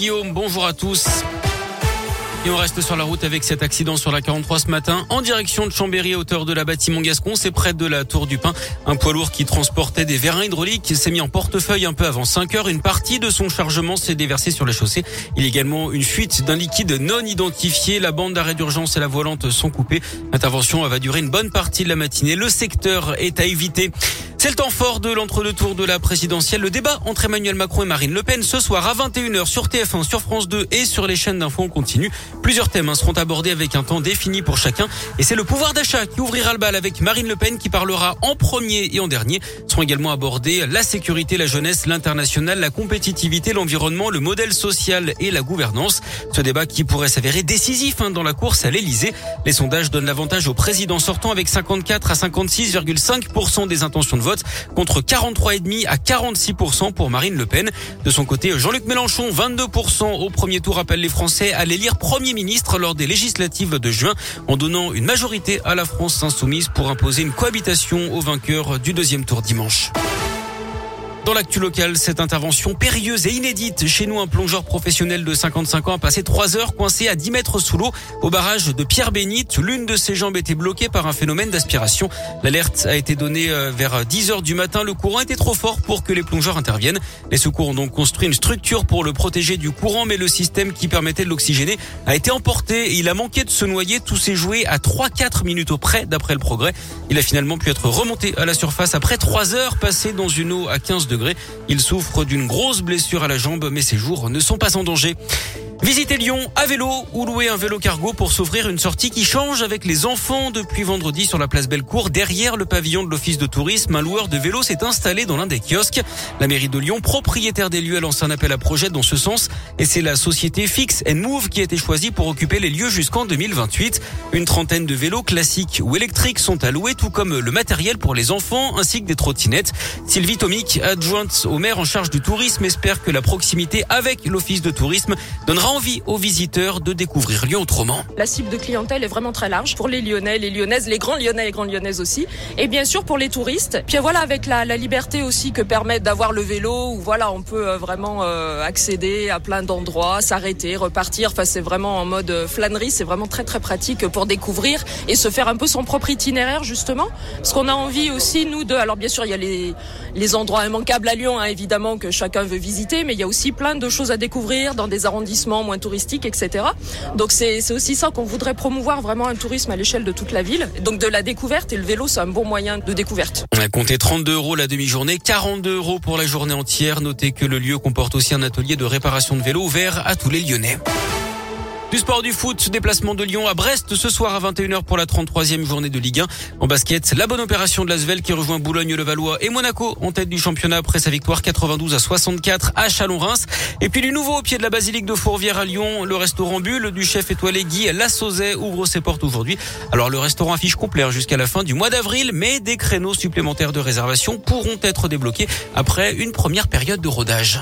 Guillaume, bonjour à tous. Et on reste sur la route avec cet accident sur la 43 ce matin en direction de Chambéry hauteur de la bâtiment Gascon. C'est près de la Tour du Pin. Un poids lourd qui transportait des vérins hydrauliques s'est mis en portefeuille un peu avant 5 heures. Une partie de son chargement s'est déversée sur la chaussée. Il y a également une fuite d'un liquide non identifié. La bande d'arrêt d'urgence et la volante sont coupées. L'intervention va durer une bonne partie de la matinée. Le secteur est à éviter. C'est le temps fort de l'entre-deux tours de la présidentielle. Le débat entre Emmanuel Macron et Marine Le Pen ce soir à 21h sur TF1, sur France 2 et sur les chaînes d'infos en continu. Plusieurs thèmes hein, seront abordés avec un temps défini pour chacun. Et c'est le pouvoir d'achat qui ouvrira le bal avec Marine Le Pen qui parlera en premier et en dernier. Seront également abordés la sécurité, la jeunesse, l'international, la compétitivité, l'environnement, le modèle social et la gouvernance. Ce débat qui pourrait s'avérer décisif hein, dans la course à l'Elysée. Les sondages donnent l'avantage au président sortant avec 54 à 56,5% des intentions de vote contre 43,5 à 46% pour Marine Le Pen. De son côté, Jean-Luc Mélenchon, 22% au premier tour, appelle les Français à l'élire Premier ministre lors des législatives de juin en donnant une majorité à la France insoumise pour imposer une cohabitation au vainqueur du deuxième tour dimanche. Dans l'actu local, cette intervention périlleuse et inédite. Chez nous, un plongeur professionnel de 55 ans a passé trois heures coincé à 10 mètres sous l'eau au barrage de Pierre Bénite. L'une de ses jambes était bloquée par un phénomène d'aspiration. L'alerte a été donnée euh, vers 10 heures du matin. Le courant était trop fort pour que les plongeurs interviennent. Les secours ont donc construit une structure pour le protéger du courant, mais le système qui permettait de l'oxygéner a été emporté il a manqué de se noyer. Tout s'est joué à 3-4 minutes auprès, d'après le progrès. Il a finalement pu être remonté à la surface après 3 heures passées dans une eau à 15 Il souffre d'une grosse blessure à la jambe, mais ses jours ne sont pas en danger. Visitez Lyon à vélo ou louer un vélo cargo pour s'offrir une sortie qui change avec les enfants depuis vendredi sur la place Bellecour. Derrière le pavillon de l'office de tourisme, un loueur de vélo s'est installé dans l'un des kiosques. La mairie de Lyon, propriétaire des lieux, a lancé un appel à projet dans ce sens et c'est la société Fix Move qui a été choisie pour occuper les lieux jusqu'en 2028. Une trentaine de vélos classiques ou électriques sont alloués, tout comme le matériel pour les enfants ainsi que des trottinettes. Sylvie Tomic, adjointe au maire en charge du tourisme, espère que la proximité avec l'office de tourisme donnera envie aux visiteurs de découvrir Lyon autrement. La cible de clientèle est vraiment très large pour les Lyonnais, les Lyonnaises, les grands Lyonnais et grandes Lyonnaises aussi. Et bien sûr pour les touristes. Puis voilà, avec la, liberté aussi que permet d'avoir le vélo, où voilà, on peut euh, vraiment euh, accéder à plein d'endroits, s'arrêter, repartir. Enfin, c'est vraiment en mode euh, flânerie. C'est vraiment très très pratique pour découvrir et se faire un peu son propre itinéraire justement. Parce qu'on a envie aussi, nous, de... Alors bien sûr, il y a les, les endroits immanquables à Lyon, hein, évidemment, que chacun veut visiter, mais il y a aussi plein de choses à découvrir dans des arrondissements moins touristique, etc. Donc c'est aussi ça qu'on voudrait promouvoir vraiment un tourisme à l'échelle de toute la ville. Donc de la découverte et le vélo, c'est un bon moyen de découverte. On a compté 32 euros la demi-journée, 42 euros pour la journée entière. Notez que le lieu comporte aussi un atelier de réparation de vélo ouvert à tous les Lyonnais. Du sport du foot, déplacement de Lyon à Brest ce soir à 21h pour la 33e journée de Ligue 1. En basket, la bonne opération de Lasvel qui rejoint Boulogne-le-Valois et Monaco en tête du championnat après sa victoire 92 à 64 à Chalon-Reims. Et puis du nouveau au pied de la basilique de Fourvière à Lyon, le restaurant Bulle du chef étoilé Guy Lassauset ouvre ses portes aujourd'hui. Alors le restaurant affiche complet hein, jusqu'à la fin du mois d'avril, mais des créneaux supplémentaires de réservation pourront être débloqués après une première période de rodage.